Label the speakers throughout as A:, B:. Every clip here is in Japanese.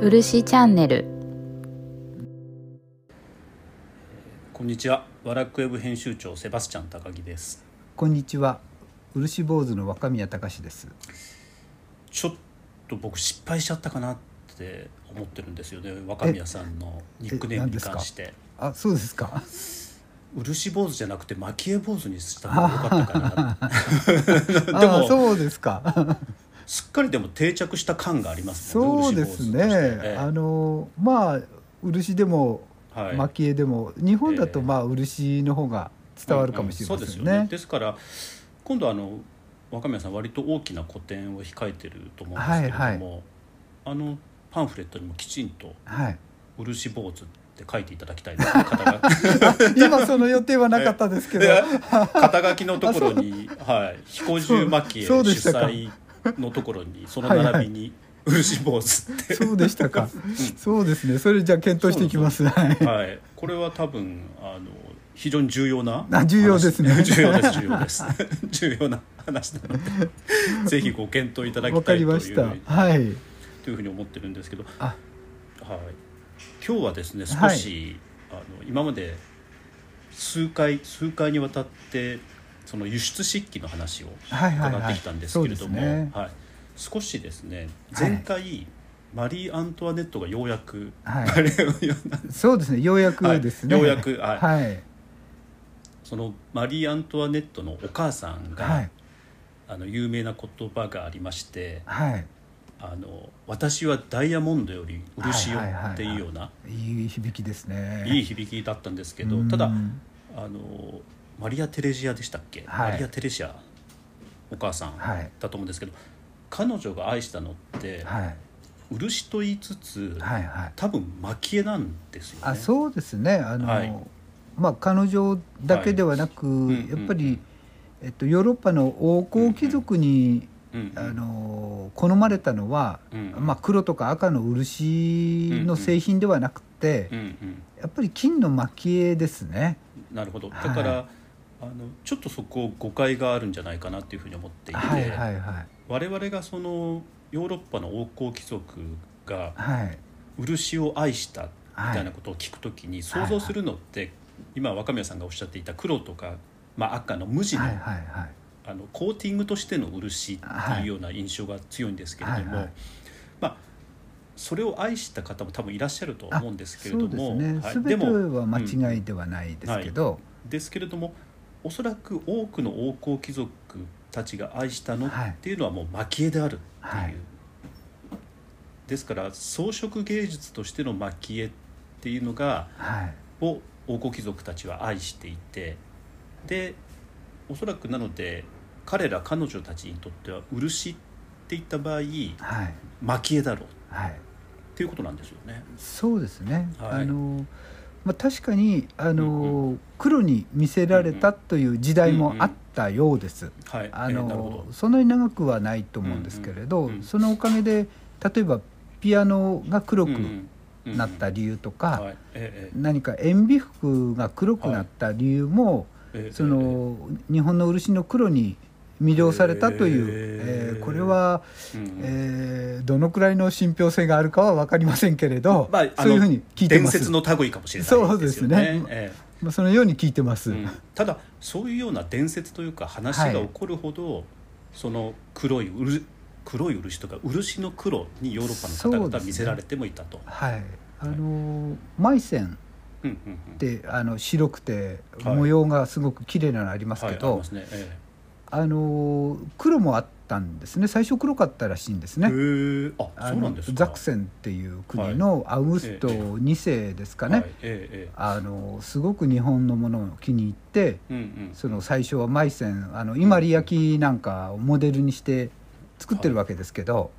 A: 漆チャンネル。
B: こんにちは。ワラクウェブ編集長セバスチャン高木です。
C: こんにちは。漆坊主の若宮隆です。
B: ちょっと僕失敗しちゃったかなって思ってるんですよね。若宮さんのニックネームに関して。
C: あそうですか？
B: 漆坊主じゃなくて蒔絵坊主にした方が良かったかな。
C: あ
B: でも
C: そうですか
B: すっかりでも定着した感があります
C: そうですね、
B: ええ。
C: あのまあ漆でも
B: はい。
C: 蒔絵でも日本だと
B: ええ。
C: まあ漆の方が伝わるかもしれま
B: うんうん
C: せん
B: そうですよね。
C: ね。
B: ですから今度あの若宮さん割と大きな個展を控えてると思うんですけれども、
C: はいは
B: あのパンフレットにもきちんと
C: はい。
B: 「漆坊主」って書いていただきたい
C: 今その予定はなかったですけど、
B: で 肩書きのところに「はい、彦十蒔絵主催」のところにその並びに「漆坊主」って。
C: そうでしたか。そうですね。それじゃあ検討していきます。はい。
B: はい、これは多分あの非常に重要な
C: あ重要ですね。
B: 話。重要です重要です。重要な話なので ぜひご検討いただきたいという
C: りました。
B: ふうに
C: はい。
B: というふうに思ってるんですけど、
C: あ。
B: はい、今日はですね少し、あの今まで数回数回にわたってその輸出漆器の話を
C: はいはいはい
B: 伺ってきたんですけれども、はい、少しですね
C: はい
B: 前回、マリー・アントワネットがようやく、
C: はいそうですね。ようやくですね。
B: はいようやくはい
C: はい。
B: そのマリー・アントワネットのお母さんが、
C: はい。
B: あの有名な言葉がありまして
C: はい。
B: 「あの私はダイヤモンドより漆よ
C: はいはいはいはい」
B: っていうようない
C: い響きですね。
B: いい響きだったんですけ
C: うん
B: どただあのマリア・テレジアでしたっけ、
C: はい。
B: マリア・テレシアお母さん
C: はい。
B: だと思うんですけど、彼女が愛したのって、
C: はい。
B: 漆と言いつつ、
C: はいはい。
B: 多分蒔絵なんですよね。
C: あそうですね。あの、
B: はい。
C: まあ彼女だけではなく、
B: ん
C: やっぱり、えっと、ヨーロッパの王侯貴族に、
B: うんうん。
C: あの好まれたのは、
B: うん。
C: まあ、黒とか赤の漆の製品ではなくて、
B: うんうん。
C: やっぱり金の蒔絵ですね。
B: なるほど。だ
C: はい。
B: から、あのちょっとそこ誤解があるんじゃないかなっていうふうに思っていて、
C: はいはいはい。
B: 我々がそのヨーロッパの王侯貴族が
C: はい。
B: 漆を愛したみたいなことを聞くときに想像するのって、今若宮さんがおっしゃっていた黒とか、まあ、赤の無地の,、あのコーティングとしての漆っていうような印象が強いんですけれども、まあそれを愛した方も多分いらっしゃると思うんですけれど
C: そうです
B: も、
C: 間違いではないですけど、
B: ですけれどもおそらく多くの王侯貴族たちが愛したの
C: はい。
B: っていうのはもう蒔絵であるっていう、
C: はい。
B: ですから装飾芸術としての蒔絵っていうのが
C: はい。
B: を王侯貴族たちは愛していてでおそらくなので彼ら彼女たちにとっては漆っていった場合
C: はい。
B: 蒔絵だろう。
C: はい。
B: っていうことなんですよね。
C: そうですね、
B: はい。
C: あのまあ、確かにあの、黒に見せられたという時代もあったようです。
B: はい、
C: あの
B: ど。
C: そんなに長くはないと思うんですけれど、そのおかげで例えばピアノが黒くなった理由とか、
B: はい。えー
C: 何か塩ビ服が黒くなった理由も、その日本の漆の黒に魅了されたという、えーこれは、
B: うんうん
C: えーどのくらいの信憑性があるかは分かりませんけれど、
B: まあ
C: そういうふうに聞いてます。
B: 伝説の類かもしれない
C: そう
B: ですよね。
C: ですね
B: え
C: まあ、そのように聞いてます。
B: えうんただそういうような伝説というか話が起こるほど、その黒い漆黒い漆とか漆の黒にヨーロッパの方々は見せられてもいたと。
C: はい、あのマイセン
B: うんうんうん
C: ってあの白くて
B: はい
C: 模様がすごく綺麗なのありますけど、
B: ますね。え
C: あの黒もあったんですね。最初黒かったらしいんです
B: え
C: ね。
B: あそうなんですか。
C: ザクセンっていう国のアウグスト2世ですかね、あのすごく日本のものを気に入って
B: えうんうん。
C: その最初はマイセンあの伊万里焼なんかをモデルにして作ってるわけですけど、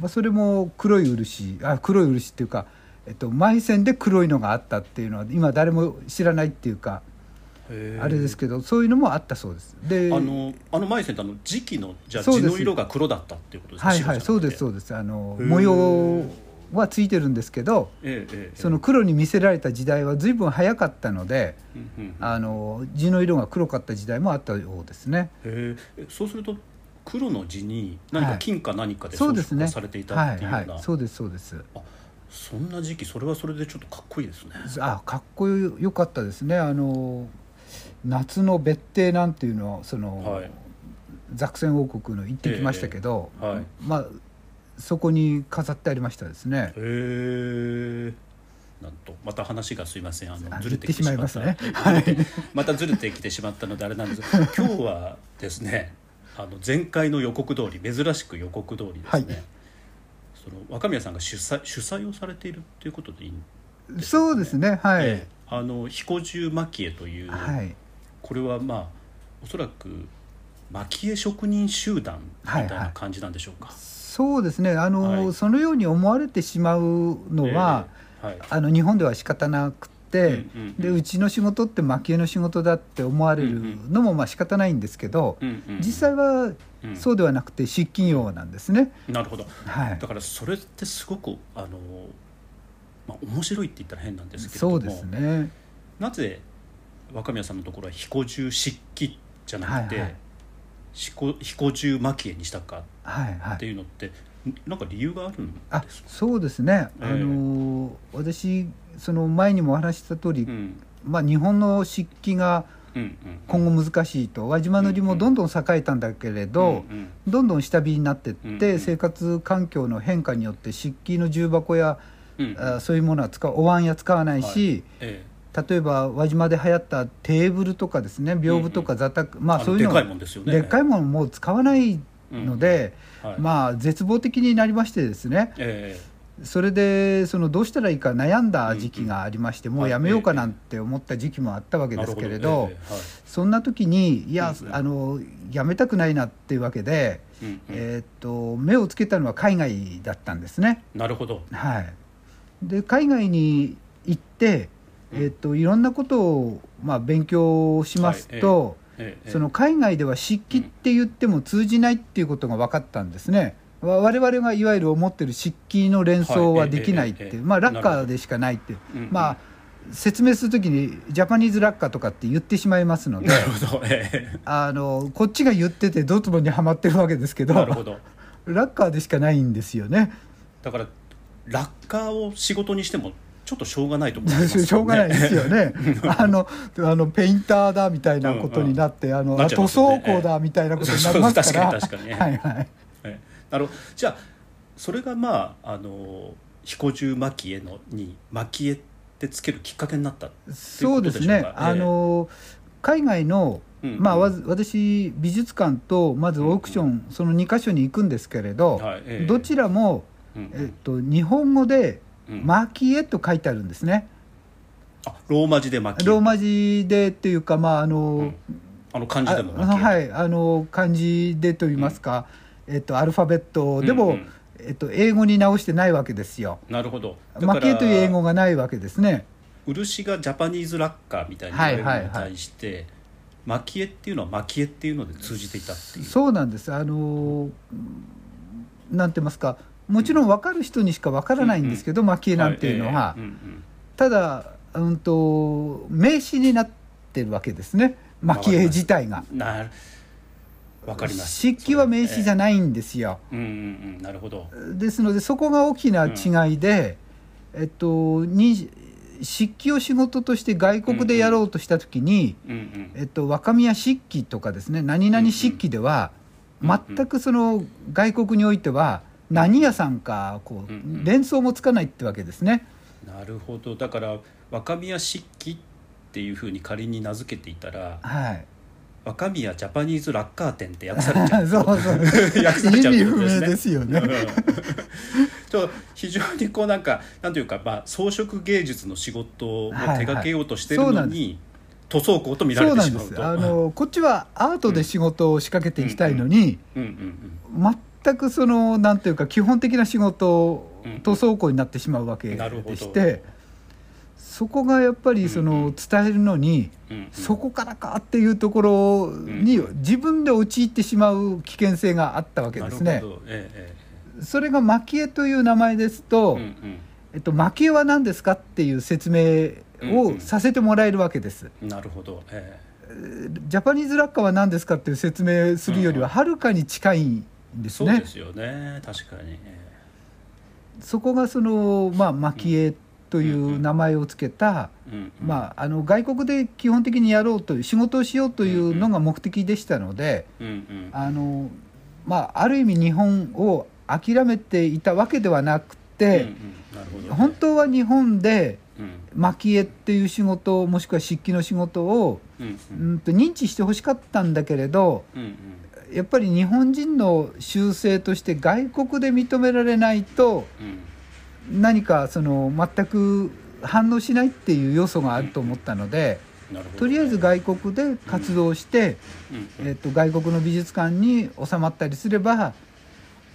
C: まあ、それも黒い漆あ黒い漆っていうか、えっと、マイセンで黒いのがあったっていうのは今誰も知らないっていうかあれですけどそういうのもあったそうです。で
B: あのあのマイセンってあの時期のじゃあ
C: そうです。
B: 地の色が黒だったっていうことですか？
C: はいはいそうですそう
B: う
C: です。あの模様はついてるんですけどその黒に見せられた時代は随分早かったのであの地の色が黒かった時代もあったようですね。
B: そうすると黒の地に何か金か何かで装
C: そうですね
B: 飾されていたっていうような、
C: そうですそうです。
B: そんな時期それはそれでちょっとかっこいいですね。
C: あかっこよかったですね。あの夏の別邸なんていうのをその、
B: はい。
C: ザクセン王国の行ってきましたけど、
B: ええはい。
C: まあそこに飾ってありましたですね。
B: へえ。なんとまた話がすいません。あの
C: あ
B: ずれてきてしま
C: いますね。
B: またずれてきてしまったのであれなんですが今日はですねあの前回の予告通り珍しく予告通りですね、
C: はい。
B: その若宮さんが主催主催をされているっていうことでいいんですか
C: そうですねはい、
B: ええ。あの彦十蒔絵という、
C: はい
B: これはまあおそらく蒔絵職人集団みたいな感じなんでしょうか、
C: そうですね。あの、
B: はい。
C: そのように思われてしまうのは、
B: ええ。はい。
C: あの日本では仕方なくて、
B: うんうんうん。
C: でうちの仕事って蒔絵の仕事だって思われるのもまあ仕方ないんですけど、
B: うんうん
C: 実際は
B: うん。
C: そうではなくて漆器用なんですね。
B: なるほど。
C: はい。
B: だからそれってすごくあの、まあ、面白いって言ったら変なんですけれども。
C: そうですね。
B: なぜ若宮さんのところは彦十漆器じゃなくて、
C: はいはい。
B: 彦彦十蒔絵にしたか
C: はいはい。
B: っていうのって、んなんか理由があるん
C: あ
B: ですか？
C: そうですね、
B: ええ。
C: あの私その前にもお話しした通り、
B: うん。
C: まあ、日本の漆器が今後難しいと。輪島塗もどんどん栄えたんだけれど、
B: うんうん。
C: どんどん下火になってって、
B: うんうん。
C: 生活環境の変化によって漆器の重箱や、
B: うんうん。
C: あそういうものは使うお椀や使わないし、
B: え
C: 例えば輪島で流行ったテーブルとかですね屏風とか座卓、まあそういうの
B: でかいもんですよね。
C: でっかいものもう使わないので、
B: えはい。
C: まあ絶望的になりましてですね。
B: え
C: それでそのどうしたらいいか悩んだ時期がありまして、もうやめようかなんて思った時期もあったわけ
B: え
C: ですけれ
B: な
C: ど
B: るほえ
C: そんな時にいや、
B: うんうん
C: あのやめたくないなっていうわけで、
B: うんうん。
C: えーっと目をつけたのは海外だったんですね。
B: なるほど。
C: はい、で海外に行って、
B: うん
C: えーっといろんなことを、まあ、勉強しますと、
B: ええ
C: その海外では漆器って言っても通じないっていうことが分かったんですね。わ我々がいわゆる思ってる漆器の連想はできないって
B: はいええええ
C: まあラッカーでしかないっていう、まあ説明するときにジャパニーズラッカーとかって言ってしまいますのであのこっちが言っててドツボにはまってるわけですけど
B: えなるほど。
C: ラッカーでしかないんですよね。
B: だからラッカーを仕事にしてもちょっとしょうがないと思いますよね。
C: しょうがないですよね。あのあのペインターだみたいなことになって、あの
B: なっちゃい
C: 塗装工だみたいなことになりますから。
B: 確かに。確かに。
C: はいはい。
B: ええなるじゃあそれがまああの彦十蒔絵のに蒔絵ってつけるきっかけになった
C: そうですね
B: ということでしょうか？
C: あの海外の、
B: うんうん。
C: まあわず私美術館とまずオークション、その2箇所に行くんですけれど、
B: はい。ええ。
C: どちらも、
B: うん
C: えっと、日本語で
B: うん「
C: 蒔絵」と書いてあるんですね。
B: あローマ字で蒔絵
C: ローマ字でっていうかまああの、
B: うん。あの漢字でも
C: はいあの漢字でと言いますか、えっと、アルファベットでも、
B: うんうん。
C: えっと、英語に直してないわけですよ。
B: なるほど。だから
C: 蒔絵という英語がないわけですね。
B: 漆がジャパニーズラッカーみたいに言われるのに対して、蒔絵っていうのは蒔絵っていうので通じていたっていう。
C: そうなんです。あのなんて言いますかもちろん分かる人にしか分からないんですけど、蒔絵なんていうのは、ただ、うん、と名詞になってるわけですね。蒔絵自体が。
B: なる。わかります。
C: 漆器は名詞じゃ
B: ない、
C: んですよ。
B: うんうんうん。なるほど。
C: ですのでそこが大きな違いで、えっとに漆器を仕事として外国でやろうとした時に、
B: うんうん。
C: えっと、若宮漆器とかですね何々漆器では、
B: うんうん。
C: 全くその外国においては何屋さんかこう、
B: うんうん。
C: 連想もつかないってわけですね。
B: なるほど。だから若宮漆器っていうふうに仮に名付けていたら
C: はい、
B: 若宮ジャパニーズラッカー店って訳されちゃう。
C: そうそう。
B: 訳されちゃうとですね。
C: 明ですよね。
B: うん。ちょ非常にこうなんかなんていうか、まあ、装飾芸術の仕事を手掛けようとしてる
C: はいはい
B: のに、塗装工と見ら
C: そ
B: れてしまうと。
C: あのこっちはアートで仕事を仕掛けていきたいのに、
B: うんうん
C: 全くそのなんていうか基本的な仕事塗装工になってしまうわけでして、そこがやっぱりその伝えるのに、そこからかっていうところに
B: うん
C: 自分で陥ってしまう危険性があったわけですね。それが蒔絵という名前ですと、
B: え
C: っと、蒔絵は何ですかっていう説明をさせてもらえるわけです。
B: なるほど、え
C: ジャパニーズラッカーは何ですかっていう説明するよりははるかに近いですね。
B: そうで。すよね。確かに、え
C: そこがその、まあ、蒔絵という名前を付けた、
B: うんうん。
C: まあ、あの外国で基本的にやろうという仕事をしようというのが目的でしたので、
B: うんうん。
C: あのまあ、ある意味日本を諦めていたわけではなくて、本当は日本で
B: うん。
C: 蒔絵っていう仕事もしくは漆器の仕事を、
B: うん、
C: と認知してほしかったんだけれど
B: うんうん
C: やっぱり日本人の習性として外国で認められないと
B: うん。
C: 何かその全く反応しないっていう要素があると思ったので
B: なるほど。
C: とりあえず外国で活動して、
B: うん。うん。
C: えっと外国の美術館に収まったりすれば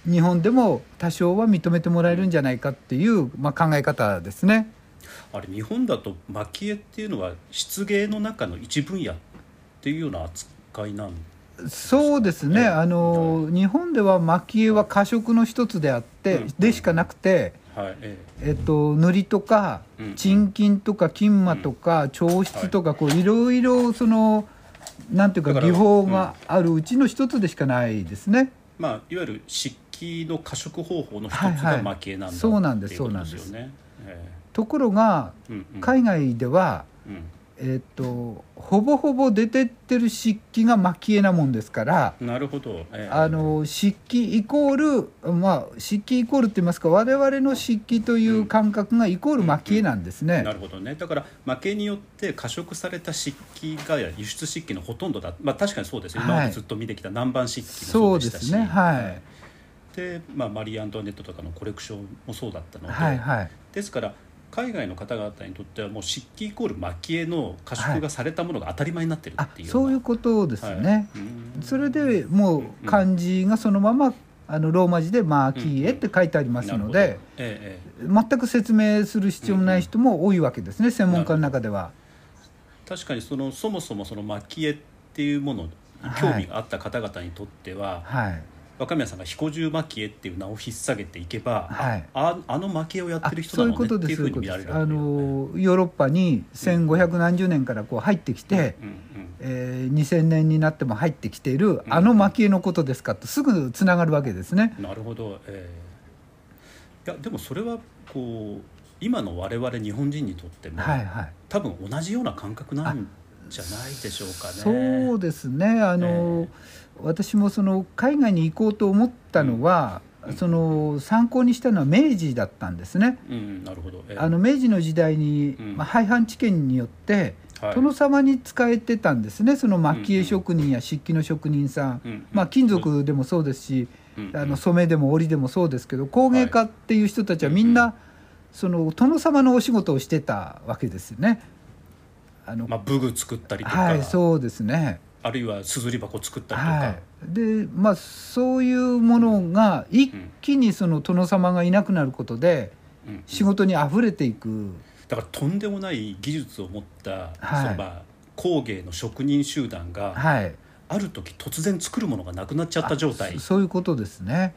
C: 日本でも多少は認めてもらえるんじゃないかっていう、まあ、考え方ですね。
B: あれ日本だと蒔絵っていうのは漆芸の中の一分野っていうような扱いなん
C: そうですね、
B: ええ。
C: あの日本では蒔絵は過色の一つであって、
B: うん。
C: でしかなくて、
B: はいえ
C: え。っと、塗りとか
B: うん。
C: 沈金とか金馬とか彫漆とかこういろいろそのなんていうか技法があるうちの一つでしかないですね。
B: えまあいわゆる漆器の加色方法の一つ
C: はいはい。
B: が蒔絵なんだ
C: そうなんです
B: っていうことです。
C: ところが海外では、
B: うん
C: えっと、ほぼほぼ出てってる漆器が蒔絵なもんですから。
B: なるほど、ええ。
C: あの漆器イコールまあ漆器イコールって言いますか我々の漆器という感覚がイコール蒔絵なんですね。
B: なるほどね。だから蒔絵によって加色された漆器が輸出漆器のほとんどだ、まあ、確かにそうですよ、今までずっと見てきた南蛮漆器も
C: そ
B: そううでしたし。
C: ですね。はい。
B: で、まあ、マリー・アントワネットとかのコレクションもそうだったので、
C: はいはい。
B: ですから海外の方々にとってはもう漆器イコール蒔絵の加色がされたものが当たり前になってる
C: あ
B: っていうよ
C: そういう
B: な
C: ことです
B: はい。
C: ね。
B: うん
C: それでもう漢字がそのままあのローマ字で「マーキーエ」って書いてありますので
B: えええ
C: 全く説明する必要もない人も多いわけですね専門家の中では。
B: え確かにそのそもそもその蒔絵っていうものに興味があった方々にとっては、
C: はい
B: 若宮さんが彦十蒔絵っていう名を引っ提げていけば、
C: はい。
B: ああの蒔絵をやってる人
C: そういう
B: なのねって
C: ことですそういう
B: いうふうに見られ
C: ことです
B: ね。
C: のヨーロッパに1500何十年からこう入ってきて、
B: うんうん
C: えー2000年になっても入ってきているあの蒔絵のことですかとすぐつながるわけですね。
B: なるほど、ええいやでもそれはこう今の我々日本人にとっても、
C: はいはい。
B: 多分同じような感覚なんじゃないでしょうかね。
C: そうですね。あの、私もその海外に行こうと思ったのは、
B: うん。
C: その参考にしたのは明治だったんですね。
B: うん、なるほど。ええ。
C: あの明治の時代に、
B: うん。
C: まあ、廃藩置県によって
B: はい。
C: 殿様に仕えてたんですね。その蒔絵職人や漆器の職人さん、
B: うん
C: まあ、金属でもそうですし、
B: うん。
C: あの染めでも織でもそうですけど工芸家っていう人たちはみんな、その殿様のお仕事をしてたわけですよね。あの
B: まあ、武具作ったりとか、
C: はいそうですね。
B: あるいはすずり箱作ったりとか、
C: はい、でまあそういうものが一気にその殿様がいなくなることで
B: うん。
C: 仕事にあふれていく、
B: だからとんでもない技術を持った、
C: はい。
B: そのまあ工芸の職人集団が、
C: はい、
B: ある時突然作るものがなくなっちゃった状態。
C: そそういうことですね。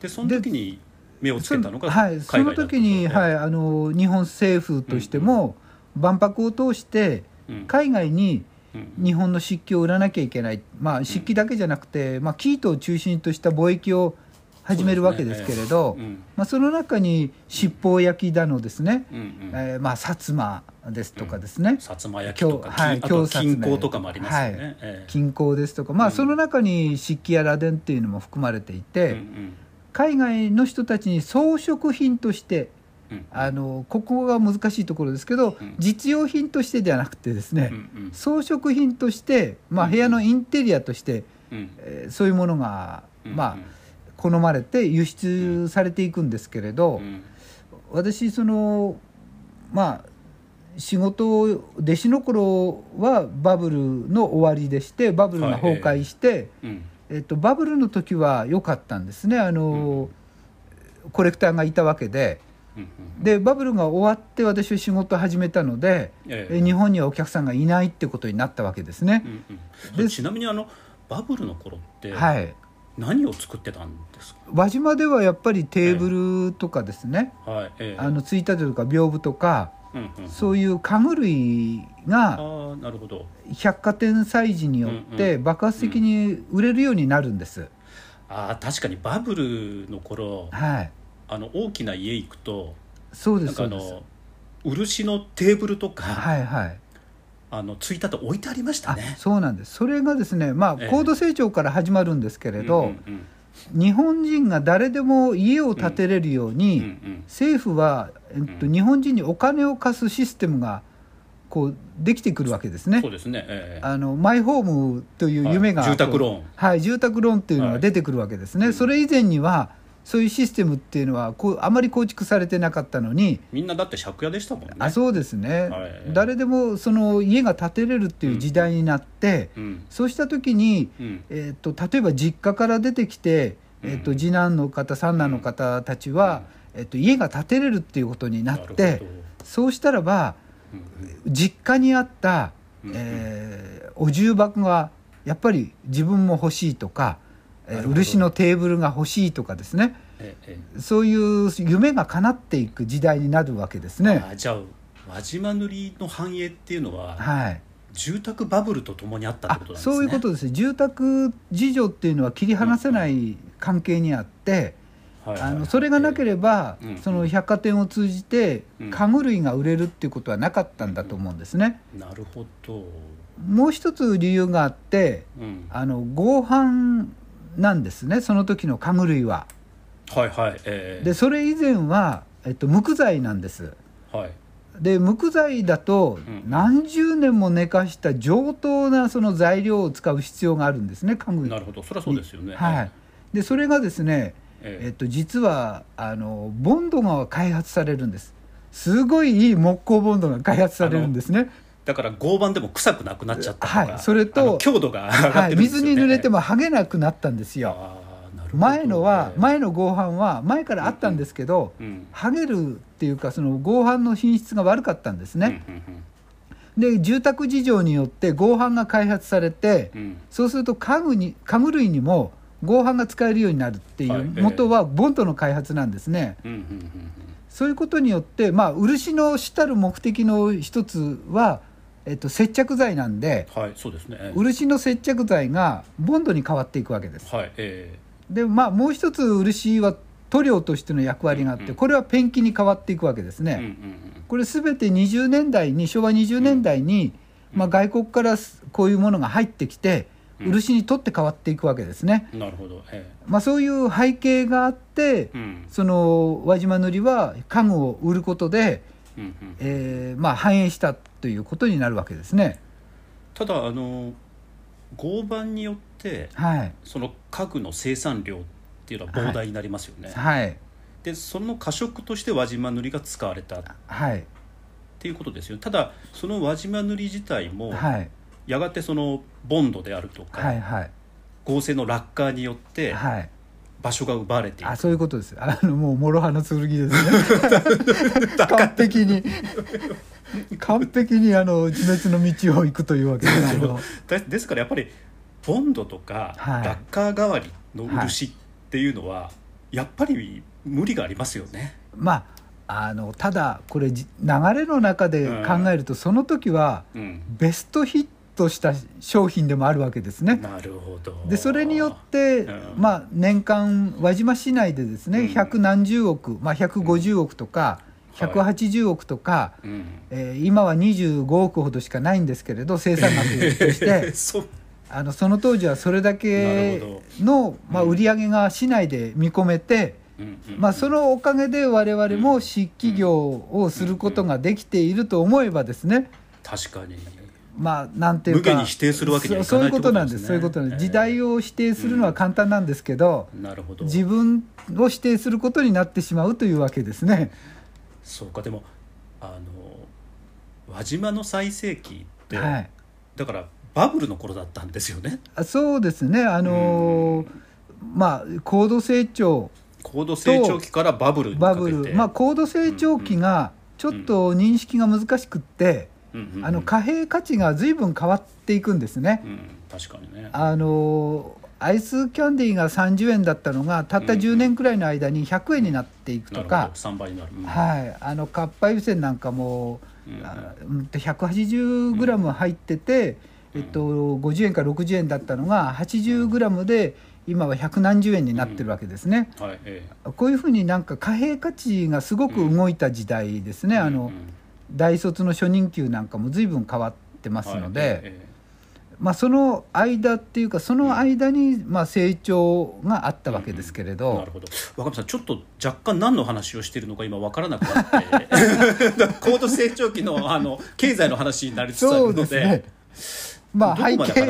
B: でその時に目をつけたのが
C: そはい、その時に、はいい、あの日本政府としても、万博を通して
B: うん。
C: 海外に
B: うん。
C: 日本の漆器を売らなきゃいけない、まあ、漆器だけじゃなくて、まあ、生糸を中心とした貿易を始めるわけですけれど、
B: うん
C: まあ、その中に七宝焼きだのですね、
B: うん。うん。
C: えーまあ、薩摩ですとかですね、
B: 薩摩焼きとか、
C: はい
B: きあと金工とかもありますよね。
C: はい。
B: ええ。
C: 金工ですとか、まあ、
B: うん。
C: その中に漆器や螺鈿っていうのも含まれていて、
B: うんうん。
C: 海外の人たちに装飾品として
B: うん
C: あのここが難しいところですけど、
B: うん。
C: 実用品としてではなくてですね、装飾品として、まあ、
B: うん
C: 部屋のインテリアとして、
B: うん。
C: えーそういうものが、
B: うん
C: まあ、好まれて輸出されていくんですけれど、
B: うん。
C: 私そのまあ仕事を弟子の頃はバブルの終わりでしてバブルが崩壊して、
B: うん。
C: えっと、バブルの時は良かったんですね。あの、コレクターがいたわけででバブルが終わって私は仕事を始めたので、
B: ええ。
C: え日本にはお客さんがいないってことになったわけですね。
B: う。んうん。
C: で
B: ちなみにあのバブルの頃って
C: はい。
B: 何を作ってたんですか、
C: 輪島ではやっぱりテーブルとかですね、
B: はいええ。
C: あのついたてとか屏風とか
B: うんうん。
C: そういう家具類が
B: ああなるほど。
C: 百貨店催事によって
B: うん
C: 爆発的に売れるようになるんです。
B: ああ確かにバブルの頃
C: はい、
B: あの大きな家行くと
C: そうで
B: なんかあ
C: すそうです。
B: の漆のテーブルとか、
C: はいはい。
B: あのついたて置いてありました
C: あ
B: ね。
C: そうなんです。それがですねまあ
B: ええ。
C: 高度成長から始まるんですけれど、
B: うんうん
C: 日本人が誰でも家を建てれるよう
B: うん
C: に、
B: うんうん。
C: 政府は、えっと、
B: うん。
C: 日本人にお金を貸すシステムがこうできてくるわけですね。
B: そう。ですね。ええ。
C: あのマイホームという夢が、
B: はい。住宅ローン。
C: はい、住宅ローンっていうのが出てくるわけですね、
B: はい
C: それ以前にはそういうシステムっていうのはこうあまり構築されてなかったのに、
B: みんなだって借家でしたもんね。
C: あそうですね、
B: はい。
C: 誰でもその家が建てれるっていう時代になって、
B: うん。
C: そうした時に、
B: うん。
C: えー、と例えば実家から出てきて、えー、と
B: うん
C: 次男の方三男の方たちは、えー、と家が建てれるっていうことになってそうしたらば
B: うん。
C: 実家にあった、
B: うん。
C: えーお重箱がやっぱり自分も欲しいとか、漆のテーブルが欲しいとかですねそういう夢が叶っていく時代になるわけです
B: え
C: ね。
B: あじゃあ輪島塗の繁栄っていうのは
C: はい
B: 住宅バブルとともにあったって
C: あ
B: ことなんですね。
C: そういうことです住宅事情っていうのは切り離せない関係にあって、
B: はいはいはい
C: あのそれがなければ、
B: うん
C: その百貨店を通じて
B: うん
C: 家具類が売れるっていうことはなかったんだと思うんですね。
B: なるほど。
C: もう一つ理由があって
B: うん。
C: あの合板なんですねその時の家具類は。
B: はいはい。ええ
C: でそれ以前は、えっと、無垢材なんです。
B: はい。
C: で無垢材だと
B: うん
C: 何十年も寝かした上等なその材料を使う必要があるんですね家具
B: なるほど。そりゃそうですよね。
C: はい、でそれがですね、
B: ええ
C: えっと、実はあのボンドが開発されるんですすごいいい木工ボンドが開発されるんですね
B: だから合板でも臭くなくなっちゃったとか、
C: はいそれと
B: 強度が上がっ
C: はい、水に濡れても剥げなくなったんですよ。
B: あーなるほど。
C: 前のは
B: ええ。
C: 前の合板は前からあったんですけど、
B: うん
C: 剥げるっていうかその合板の品質が悪かったんですね、
B: うんうん
C: で住宅事情によって合板が開発されて、
B: うん。うん
C: そうすると家具に家具類にも合板が使えるようになるってい
B: はいう
C: 元はボンドの開発なんですね、
B: うんうんうん。
C: そういうことによって、まあ、漆の主たる目的の一つは、えっと、接着剤なんで
B: うんはいそうですね。ええ。
C: 漆の接着剤がボンドに変わっていくわけです。
B: はいえ
C: で、まあ、もう一つ漆は塗料としての役割があっ
B: うんうん
C: てこれはペンキに変わっていくわけですね、
B: えうんうん
C: これ全て20年代に昭和20年代に、
B: うん。
C: まあ、外国からこういうものが入ってきて
B: うん。
C: 漆に取って変わっていくわけですね、
B: うんなるほど。え
C: まあ、そういう背景があって、
B: えうん。
C: その輪島塗は家具を売ることで、
B: うんうん。
C: えーまあ、反映したということになるわけですね。
B: ただあの合板によって
C: はい、
B: その家具の生産量っていうのは膨大になりますよね、
C: はい、
B: でその過食として輪島塗が使われた。っ
C: はい、
B: ていうことですよ。ねただその輪島塗自体も
C: はい、
B: やがてそのボンドであるとか、
C: はい、はい、
B: 合成の落下によって
C: はい、
B: 場所が奪われていく、
C: あ、そういうことです。あの、もう諸刃の剣ですね。完璧に。完璧に、あの、自滅の道を行くというわけです。あの
B: だですからやっぱりボンドとか
C: はい
B: ラッカー代わりの漆っていうのはやっぱり無理がありますよね。
C: まあ、あの、ただ、これ、じ流れの中で考えると、その時は。
B: うん、
C: ベストヒットした商品でもあるわけですね。
B: なるほど。
C: でそれによって、
B: うん。
C: まあ、年間輪島市内でですね、
B: うん。
C: 百何十億、まあ、150億とか、
B: はい
C: 180億とか、
B: うん、
C: えー今は25億ほどしかないんですけれど生産額として。あのその当時はそれだけの、まあ、
B: うん。
C: 売り上げが市内で見込めて、
B: うんうん
C: まあ、そのおかげで我々も漆器業をすることができていると思えばですね、
B: 確かに
C: まあ、なんていうか
B: に否定するわけにはいか
C: そうそう
B: ないいう
C: ことなんです。そういうことなんです、
B: ええ。
C: 時代を否定するのは簡単なんですけど、
B: なるほど。
C: 自分を否定することになってしまうというわけですね。
B: そうか。でもあの輪島の最盛期って、
C: はい、
B: だからバブルの頃だったんですよね。
C: あそうですね。あのーまあ高度成長
B: 高度成長期からバブルに
C: バブル、まあ、高度成長期がちょっと認識が難しくって、あの貨幣価値が随分変わっていくんですね。
B: うん、確かにね。
C: あのーアイスキャンディーが30円だったのがたった10年くらいの間に100円になっていくとか。
B: なるほど、3倍になる、うん。
C: はい、あのかっぱ湯煎なんかも、
B: うん
C: あうんと 180g 入ってて、えっと、50円か60円だったのが 80g で今は百何十円になってるわけですね、
B: はいえ
C: こういうふうになんか貨幣価値がすごく動いた時代ですね、
B: え
C: あの
B: うんうん
C: 大卒の初任給なんかも随分変わってますので、
B: はいえ
C: まあ、その間っていうかその間にまあ成長があったわけですけれ
B: え
C: ど、
B: なるほど。若林さんちょっと若干何の話をしているのか今分からなくなって。高度成長期のあの経済の話になりつつあ
C: そ
B: るので。
C: ね。まあ背景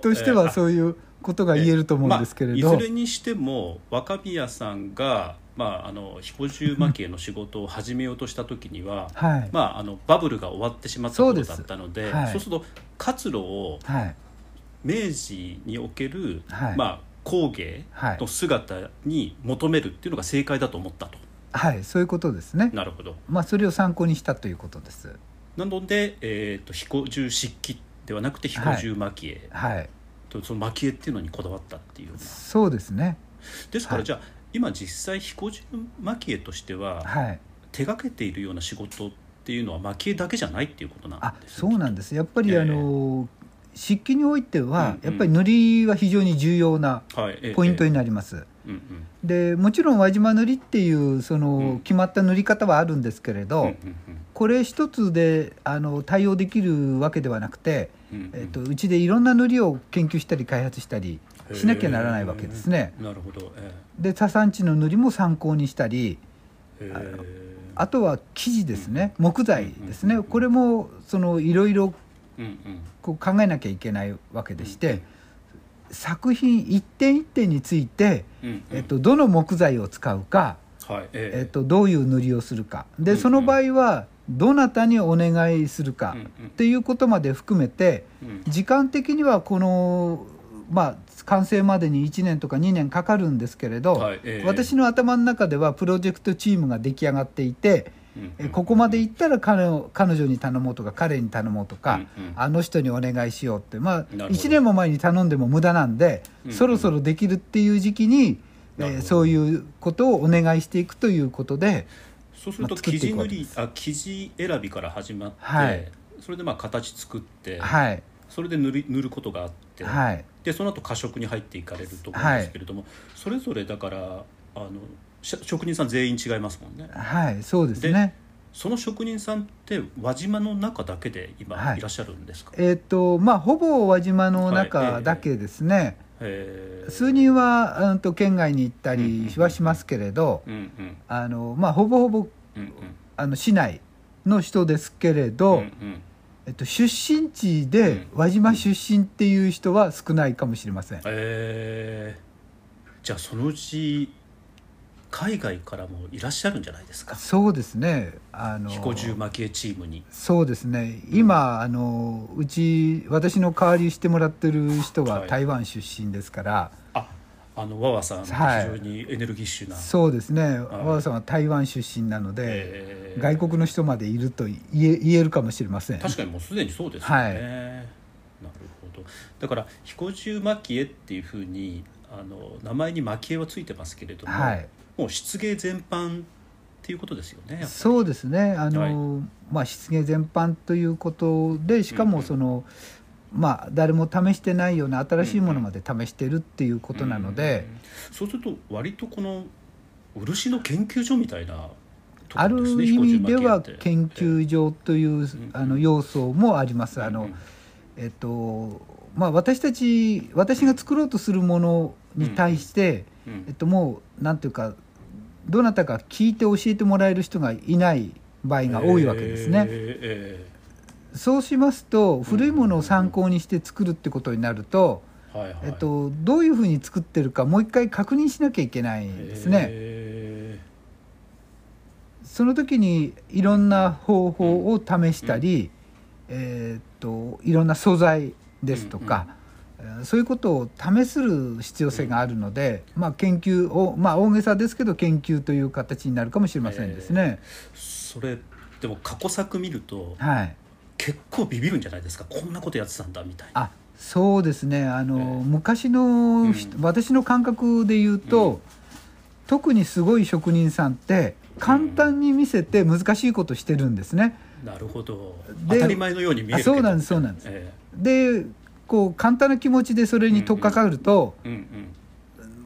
C: としてはそういうことが言えると思うんですけれど、
B: まあ、いずれにしても若宮さんが、まあ、あの彦十蒔絵の仕事を始めようとした時には、
C: はい、
B: まあ、あのバブルが終わってしまったことだったのでそうう,、
C: そです
B: ると活路を
C: はい
B: 明治における、
C: はい。
B: まあ、工芸の姿に求めるっていうのが正解だと思ったと。
C: はい、そういうことですね、
B: なるほど。
C: まあ、それを参考にしたということです。
B: なので、えー、と彦十漆器ではなくて彦十蒔絵、
C: はい、
B: とその蒔絵っていうのにこだわったっていう
C: そうですね、
B: ですから、
C: はい。
B: じゃあ今実際彦十蒔絵としては、
C: はい、
B: 手がけているような仕事っていうのは蒔絵だけじゃないっていうことなん
C: あ
B: です
C: そうなん
B: で
C: です。やっぱり、
B: ええ。
C: あの漆器においては、やっぱり塗りは非常に重要なポイント
B: え
C: になります。でもちろん輪島塗りっていうその、
B: うん
C: 決まった塗り方はあるんですけれど、これ一つであの対応できるわけではなくて、えっとうちでいろんな塗りを研究したり開発したりしなきゃならないわけですね。
B: なるほど、え
C: で茶産地の塗りも参考にしたり
B: えええ
C: あとは生地ですね。木材ですね。
B: うん
C: これもそのいろいろ考えなきゃいけないわけでして、作品一点一点について、
B: うんうん。
C: えっと、どの木材を使うか、
B: はい。ええ。
C: えっと、どういう塗りをするか。で
B: うん。
C: その場合はどなたにお願いするか
B: うんうん。
C: っていうことまで含めて
B: うん。
C: 時間的にはこのまあ完成までに1年とか2年かかるんですけれど、
B: はいええ。
C: 私の頭の中ではプロジェクトチームが出来上がっていて、
B: うん
C: ここまで行ったら彼を彼女に頼もうとか彼に頼もうとか、
B: うんうん。
C: あの人にお願いしようって。まあ
B: なるほど。
C: 1年も前に頼んでも無駄なんで、
B: うんうん。
C: そろそろできるっていう時期に、えーそういうことをお願いしていくということで
B: そうすると生地塗りあ生地選びから始まって、
C: はい。
B: それでまあ形作って、
C: はい。
B: それで塗り塗ることがあって、
C: はい
B: でその後過食に入っていかれると思うんですけれども、それぞれだからあのし職人さん全員違いますもんね。
C: はいそうですね。
B: その職人さんって輪島の中だけで今
C: はい。
B: いらっしゃるんですか、
C: えっ、とまあほぼ輪島の
B: はいえ
C: 中
B: え
C: だけですね、
B: へー。
C: 数人は、うん、と県外に行ったりはしますけれど、
B: うんうん。
C: あのまあほぼほぼ
B: うんうん。
C: あの市内の人ですけれど、
B: うんうん
C: えっと、出身地で
B: うん。
C: 輪島出身っていう人は少ないかもしれません、
B: えー。じゃあそのうち海外からもいらっしゃるんじゃないですか？
C: そうですね。あの
B: 彦十蒔絵チームに。
C: そうですね。今あのうち私の代わりしてもらってる人
B: は
C: はい。台湾出身ですから、
B: ああのワワさん非
C: はい。
B: 常にエネルギッシュな、
C: そうですね。
B: い。
C: 和田さんは台湾出身なので、
B: えー
C: 外国の人までいると言え言えるかもしれません。
B: 確かにもうすでにそうですよね、
C: はい。
B: なるほど。だから彦十蒔絵っていうふうにあの名前に蒔絵はついてますけれども、
C: はい。
B: もう漆芸全般っていうことですよね
C: そうですね。あの、まあ漆芸全般ということでしか
B: うんうん。
C: もその、まあ誰も試してないような新しいものまで試してるっていうことなので、
B: うんそうすると割とこの漆の研究所みたいなとこ
C: ある意味では研究所という、
B: ん
C: あの要素もあります。あの、えっとまあ私たち私が作ろうとするものに対して、えっともうなんていうかどなたか聞いて教えてもらえる人がいない場合が多いわけですね。
B: え
C: そうしますと古いものを参考にして作るってことになると、
B: ーはいはい。
C: えっと、どういうふうに作ってるかもう一回確認しなきゃいけないんですね。
B: え
C: その時にいろんな方法を試したり、えーっといろんな素材ですとか、えーそういうことを試する必要性があるので、まあ、研究を、まあ、大げさですけど研究という形になるかもしれませんですね。
B: ー。それでも過去作見ると
C: はい
B: 結構ビビるんじゃないですか？こんなことやってたんだみたいな。
C: あそうですね。あの、
B: ええ。
C: 昔の人、
B: うん。
C: 私の感覚で言うと、
B: うん。
C: 特にすごい職人さんって簡単に見せて難しいことしてるんですね。
B: なるほど。
C: で
B: 当たり前のように見える
C: そうなんですそうなんです。
B: え
C: でこう簡単な気持ちでそれに取っかかると、
B: うんうん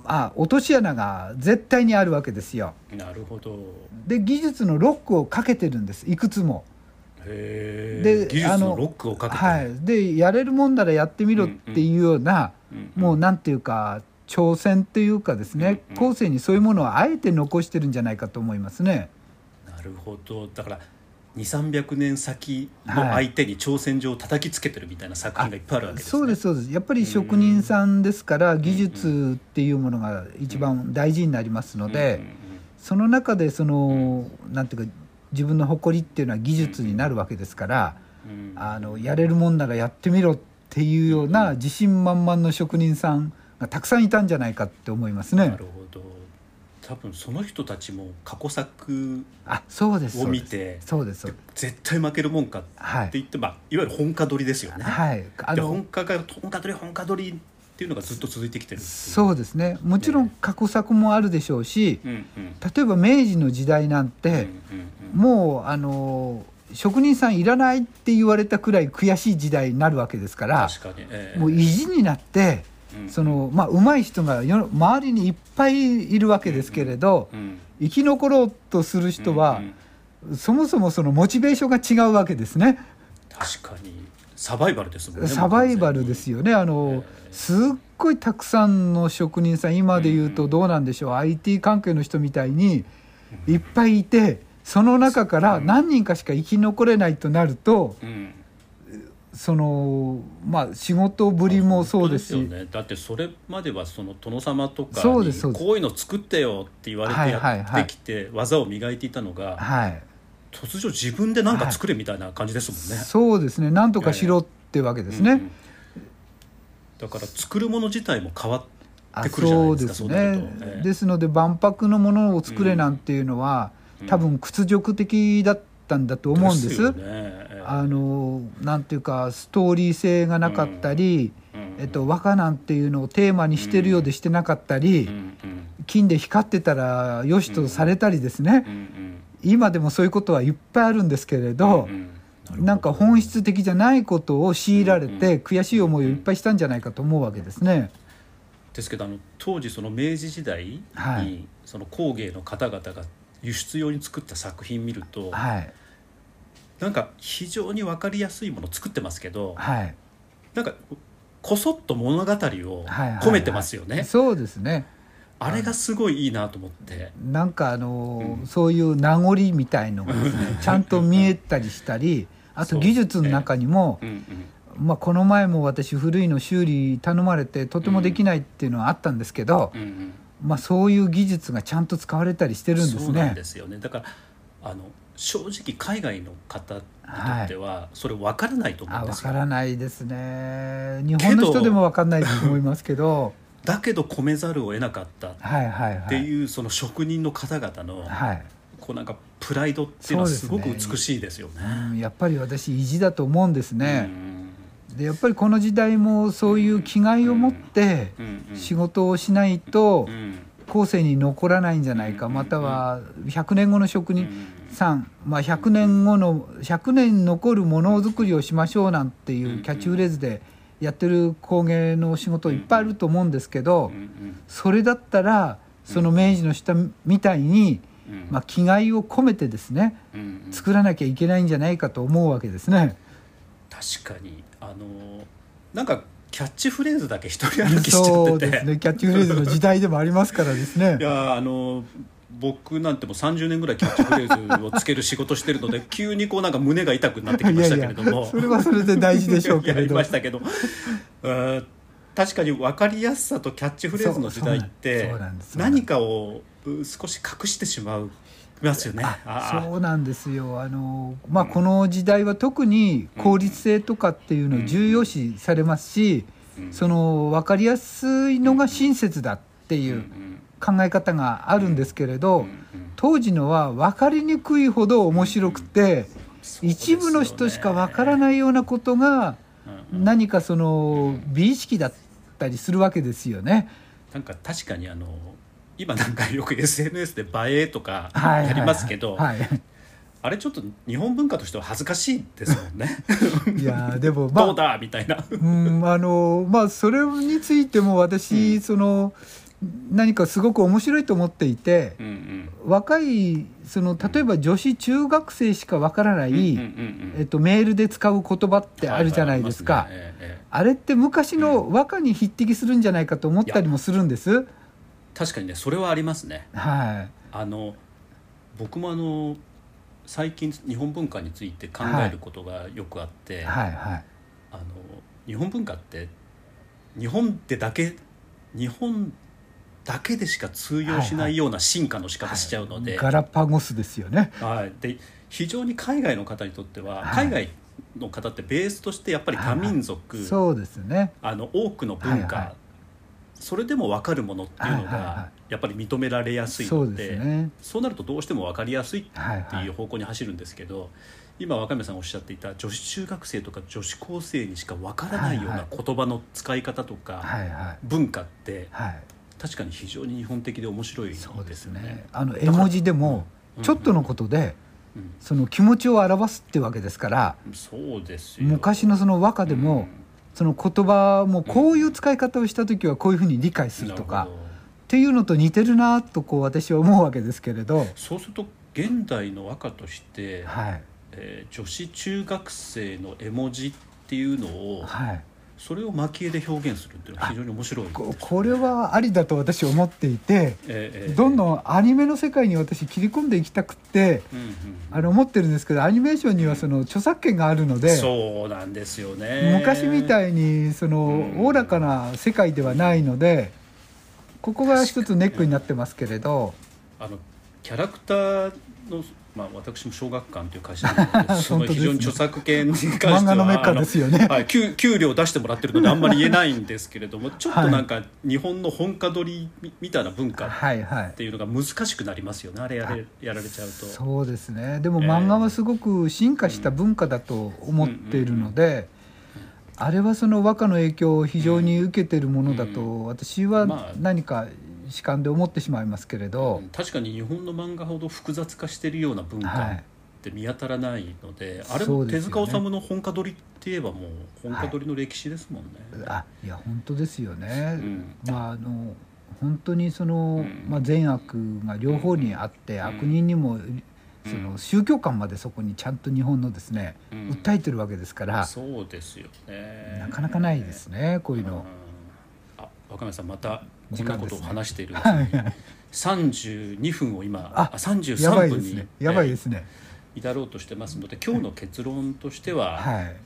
C: あ落とし穴が絶対にあるわけですよ。
B: なるほど。
C: で技術のロックをかけてるんです。いくつも。
B: へ
C: で
B: え技術のロックをかけて。る
C: はい。でやれるもんならやってみろっていうような、
B: うんうん。
C: もうなんていうか挑戦っていうかですね、
B: うんうん。
C: 後世にそういうものをあえて残してるんじゃないかと思いますね。
B: なるほど。だから2300年先の相手に挑戦状を叩きつけてるみたいな作品がいっぱいあるわけですね。
C: そうですそうです。やっぱり職人さんですから技術っていうものが一番大事になりますので、その中でその、なんていうか自分の誇りっていうのは技術になるわけですから、あのやれるもんならやってみろっていうような自信満々の職人さんがたくさんいたんじゃないかって思いますね。
B: な。るほど。多分その人たちも過去作を見て
C: そうです
B: 絶対負けるもんかって
C: はい
B: 言って、まあ、いわゆる本家取りですよね。
C: はい。あ
B: で本
C: の
B: 家が本家取り本家取りっていうのがずっと続いてきてる
C: そうですね。もちろん過去作もあるでしょうし
B: うんうん。
C: 例えば明治の時代なんて、
B: うんうんうん。
C: もうあの職人さんいらないって言われたくらい悔しい時代になるわけですから
B: 確かに、ええ。
C: もう意地になって
B: うん
C: そのまあ上手い人が周りにいっぱいいるわけですけれど
B: うん
C: 生き残ろうとする人は
B: うんうん。
C: そもそもそのモチベーションが違うわけですね。
B: 確かにサバイバルですもんね
C: サバイバルです
B: よ
C: よね。あのすっごいたくさんの職人さん今で言うとどうなんでしょう。IT 関係の人みたいにいっぱいいてその中から何人かしか生き残れないとなると
B: うん。
C: そのまあ仕事ぶりもそうですし。
B: ね、だってそれまではその殿様とかにこういうの作ってよって言われてやってきて技を磨いていたのが
C: はい
B: 突如自分で何か作れみたいな感じですもんね。
C: そうですね。なんとかしろってわけですね、
B: うんうん。だから作るもの自体も変わっ
C: あ
B: てくるじゃないですか
C: ですね。ですので万博のものを作れなんていうのは、
B: うん。
C: 多分屈辱的だったんだと思うんです。
B: よね。ええ。
C: あのなんていうかストーリー性がなかったり、
B: うん
C: えっと、和歌なんていうのをテーマにしてるようでしてなかったり、金で光ってたらよしとされたりですね、今でもそういうことはいっぱいあるんですけれど、
B: うんうん。
C: なんか本質的じゃないことを強いられて、悔しい思いをいっぱいしたんじゃないかと思うわけですね。
B: ですけどあの当時その明治時代に、
C: はい。
B: その工芸の方々が輸出用に作った作品見ると、
C: はい。
B: なんか非常に分かりやすいものを作ってますけど、
C: はい。
B: なんかこそっと物語を
C: はいはい。
B: 込めてますよね、
C: そうですね
B: あれがすごいいいなと思って、
C: なんかあのー
B: うん。
C: そういう名残みたいのがですね ちゃんと見えたりしたりあと技術の中にも、
B: うんうん。
C: まあ、この前も私古いの修理頼まれてとてもできないっていうのはあったんですけど、
B: うんうん。
C: まあ、そういう技術がちゃんと使われたりしてるんですね。
B: そうなんで。すよね。だからあの正直海外の方にとってはそれ分からないと思うんですよ、
C: からないですね。日本の人でも分かんないと思いますけど
B: だけど込めざるを得なかったっていうその職人の方々の
C: はい。
B: こうなんかプライドっていうのはすごく美しいですよね。
C: うんやっぱり私意地だと思うんですね、
B: うん。
C: でやっぱりこの時代もそういう気概を持って仕事をしないと
B: うん。
C: 後世に残らないんじゃないか
B: うん
C: または100年後の職人
B: うん
C: さん、まあ、100年後の100年残るものづくりをしましょうなんていうキャッチフレーズでやってる工芸の仕事いっぱいあると思うんですけどそれだったらその明治の下みたいに、
B: うん。
C: まあ、気概を込めてですね作らなきゃいけないんじゃないかと思うわけですね。
B: 確かに。あのなんかキャッチフレーズだけ一人歩きしちゃってて、
C: そうですね。キャッチフレーズの時代でもありますからですね。
B: い。やあの僕なんてもう30年ぐらいキャッチフレーズをつける仕事してるので 急にこうなんか胸が痛くなってきましたけれども。
C: それはそれで大事でしょうけれ
B: やり
C: ど
B: ましたけどうん確かに分かりやすさとキャッチフレーズの時代って何かをう少し隠してしまうますよね。
C: そうなんですよ。あの、まあ、この時代は特に効率性とかっていうのを重要視されますし、
B: うん。
C: その分かりやすいのが親切だっていう考え方があるんですけれど、
B: うんうん
C: 当時のは分かりにくいほど面白くて、一部の人しか分からないようなことが
B: うんうん。
C: 何かその美意識だったりするわけですよね。
B: なんか確かにあの今なんかよく SNS で映えとか
C: はい
B: やりますけど、
C: はい、
B: あれちょっと日本文化としては恥ずかしいですもんね。
C: いやーでもま
B: どう
C: あ
B: だみたいな。
C: うんあのまあそれについても私、その何かすごく面白いと思っていて
B: う、んうん。
C: 若いその例えば女子中学生しかわからない、えっと、メールで使う言葉ってあるじゃないですか、
B: はいはいあ
C: れって昔の和歌に匹敵するんじゃないかと思ったりもするんです。
B: 確かにねそれはありますね。
C: はい、
B: あの僕もあの最近日本文化について考えることがよくあって、
C: はいはい。
B: あの日本文化って日本でだけ日本だけでしか通用しないような進化の仕方しちゃうので,、
C: ガラパゴスですよね。
B: はい、で非常に海外の方にとっては、
C: はい。
B: 海外の方ってベースとしてやっぱり多民族、
C: そうですね。
B: あの多くの文化、
C: はいはい。
B: それでも分かるものっていうの
C: はいはいは
B: がやっぱり認められやすいので,、
C: ね。
B: そうなるとどうしても分かりやすいって
C: はいはい
B: いう方向に走るんですけど、今若宮さんおっしゃっていた女子中学生とか女子高生にしか分からないよう
C: はい
B: な言葉の使い方とか、
C: はいはい。
B: 文化って
C: はい。
B: 確かに非常に日本的で面白いですよ
C: そうですね。
B: ね。。
C: あの絵文字でも
B: うん。
C: ちょっとのことで
B: うん。
C: その気持ちを表すってわけですから、
B: そうですよ。
C: 昔のその和歌でもその言葉もこういう使い方をした時はこういうふうに理解す
B: うん
C: るとかっていうのと似てるなとこう私は思うわけですけれど、
B: そうすると現代の和歌として、
C: はい。
B: えー女子中学生の絵文字っていうのを
C: はい。
B: それを蒔絵で表現するっていうのは非常に面白い
C: ここれはありだと私は思っていて。
B: えーえー
C: どんどんアニメの世界に私切り込んでいきたくって
B: うんうん
C: あの思ってるんですけどアニメーションにはその著作権があるので
B: そうなんですよね。
C: 昔みたいにその
B: うん。
C: おおらかな世界ではないのでここが一つネックになってますけれど。
B: あのキャラクターの、まあ、私も小学館という会社なので
C: ね。
B: 非常に著作権に関しては
C: 漫画のメッカですよね。
B: 給給料出してもらってるのであんまり言えないんですけれどもちょっとなんか日本の本家取りみみたいな文化っ
C: はいはい。
B: ていうのが難しくなりますよねあれやれやられちゃうと。
C: そうですね。でも
B: ええ。
C: 漫画はすごく進化した文化だと思っているのであれはその和歌の影響を非常に受けているものだ
B: う
C: と私は
B: まあ
C: 何か主観で思ってしまいますけれど
B: うん確かに日本の漫画ほど複雑化しているような文化
C: はい。
B: って見当たらないので、あれも手塚治虫の本家取りって言えばもう本家取りの歴史ですもんね。
C: あいや本当ですよね、
B: うん。
C: まああの本当にその、
B: うん。
C: まあ、善悪が両方にあって、
B: うん。
C: 悪人にも
B: うん。
C: その宗教観までそこにちゃんと日本のですね、
B: うん。
C: 訴えてるわけですから、
B: そうですよね。
C: なかなかないですねこういうの。
B: うん。あ若宮さんまたこんなことを話しているんです
C: はい
B: ね32分を今
C: あ
B: あ33
C: やばい
B: 分に
C: ですね。やばいですね、
B: えー至ろうとしてます。ので今日の結論としては、
C: はい。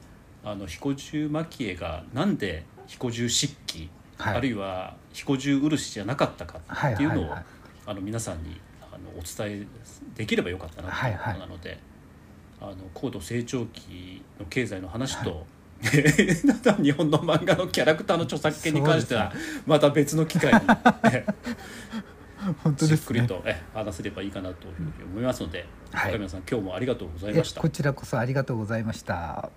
B: あの彦十蒔絵がなんで彦十漆器、
C: はい。
B: あるいは彦十漆じゃなかったか
C: はい
B: っていうのを、
C: はいはい
B: あの皆さんにあのお伝えできればよかったなということなので、あの高度成長期の経済の話と、日本の漫画のキャラクターの著作権に関してはまた別の機会に、え
C: 本当ですね
B: くりと、え話せればいいかなというふうに思いますので、
C: はい
B: 若宮さん今日もありがとうござい
C: え
B: ました
C: こ。ちらこそありがとうございました。